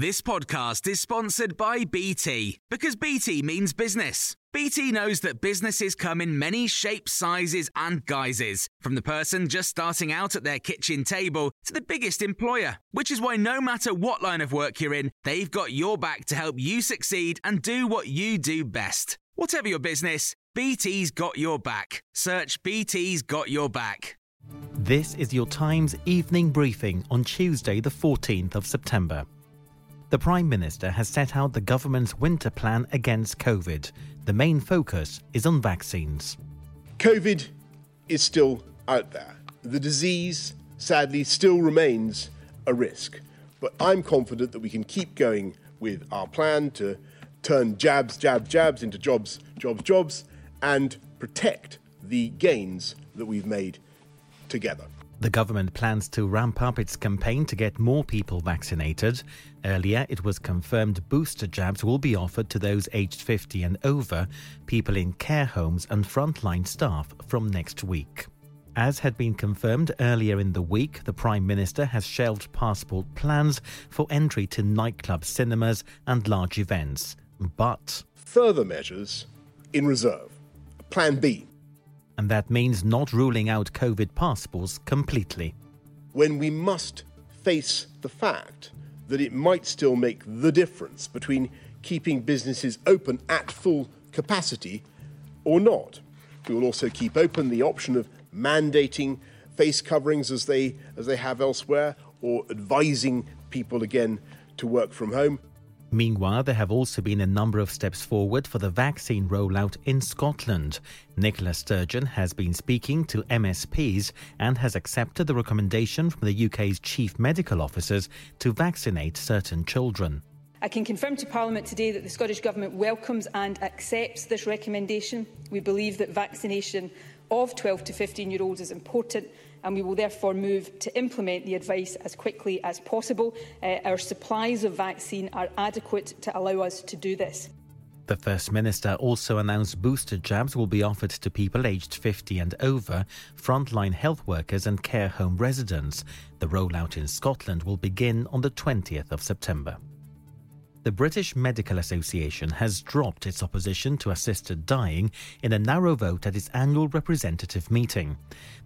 This podcast is sponsored by BT because BT means business. BT knows that businesses come in many shapes, sizes, and guises, from the person just starting out at their kitchen table to the biggest employer, which is why no matter what line of work you're in, they've got your back to help you succeed and do what you do best. Whatever your business, BT's got your back. Search BT's got your back. This is your Times evening briefing on Tuesday, the 14th of September. The Prime Minister has set out the government's winter plan against COVID. The main focus is on vaccines. COVID is still out there. The disease, sadly, still remains a risk. But I'm confident that we can keep going with our plan to turn jabs, jabs, jabs into jobs, jobs, jobs, and protect the gains that we've made together. The government plans to ramp up its campaign to get more people vaccinated. Earlier, it was confirmed booster jabs will be offered to those aged 50 and over, people in care homes, and frontline staff from next week. As had been confirmed earlier in the week, the Prime Minister has shelved passport plans for entry to nightclubs, cinemas, and large events. But. Further measures in reserve. Plan B and that means not ruling out COVID passports completely. When we must face the fact that it might still make the difference between keeping businesses open at full capacity or not. We will also keep open the option of mandating face coverings as they, as they have elsewhere or advising people again to work from home. Meanwhile, there have also been a number of steps forward for the vaccine rollout in Scotland. Nicola Sturgeon has been speaking to MSPs and has accepted the recommendation from the UK's chief medical officers to vaccinate certain children. I can confirm to Parliament today that the Scottish Government welcomes and accepts this recommendation. We believe that vaccination of 12 to 15 year olds is important and we will therefore move to implement the advice as quickly as possible. Uh, our supplies of vaccine are adequate to allow us to do this. The First Minister also announced booster jabs will be offered to people aged 50 and over, frontline health workers and care home residents. The rollout in Scotland will begin on the 20th of September the British Medical Association has dropped its opposition to assisted dying in a narrow vote at its annual representative meeting.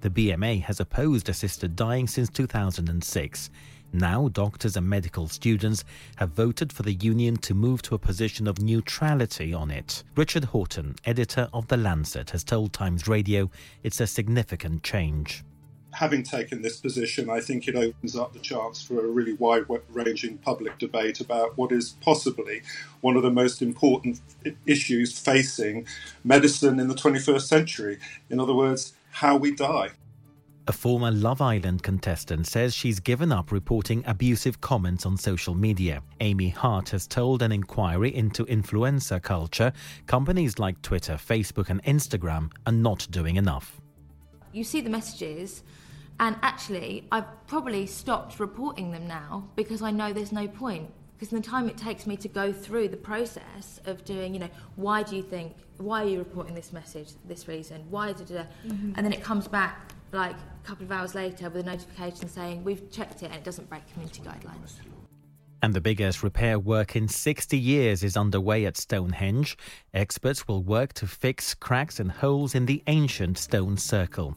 The BMA has opposed assisted dying since 2006. Now, doctors and medical students have voted for the union to move to a position of neutrality on it. Richard Horton, editor of The Lancet, has told Times Radio it's a significant change having taken this position, I think it opens up the chance for a really wide ranging public debate about what is possibly one of the most important issues facing medicine in the 21st century. In other words, how we die. A former Love Island contestant says she's given up reporting abusive comments on social media. Amy Hart has told an inquiry into influencer culture companies like Twitter, Facebook, and Instagram are not doing enough. You see the messages, and actually, I've probably stopped reporting them now because I know there's no point. Because in the time it takes me to go through the process of doing, you know, why do you think, why are you reporting this message, this reason, why did it, mm-hmm. and then it comes back like a couple of hours later with a notification saying we've checked it and it doesn't break community guidelines. And the biggest repair work in 60 years is underway at Stonehenge. Experts will work to fix cracks and holes in the ancient stone circle.